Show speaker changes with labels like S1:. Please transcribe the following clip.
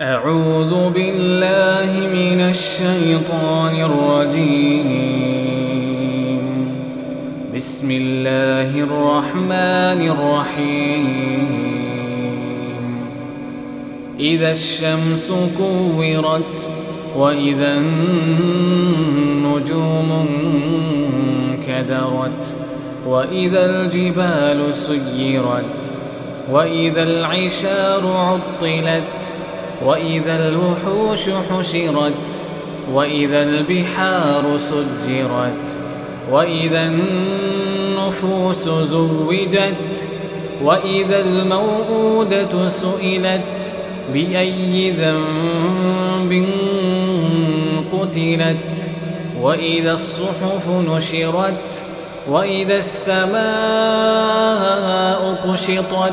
S1: أعوذ بالله من الشيطان الرجيم. بسم الله الرحمن الرحيم. إذا الشمس كورت وإذا النجوم كدرت وإذا الجبال سيرت وإذا العشار عطلت وإذا الوحوش حشرت وإذا البحار سجرت وإذا النفوس زوجت وإذا الموءودة سئلت بأي ذنب قتلت؟ وإذا الصحف نشرت وإذا السماء كشطت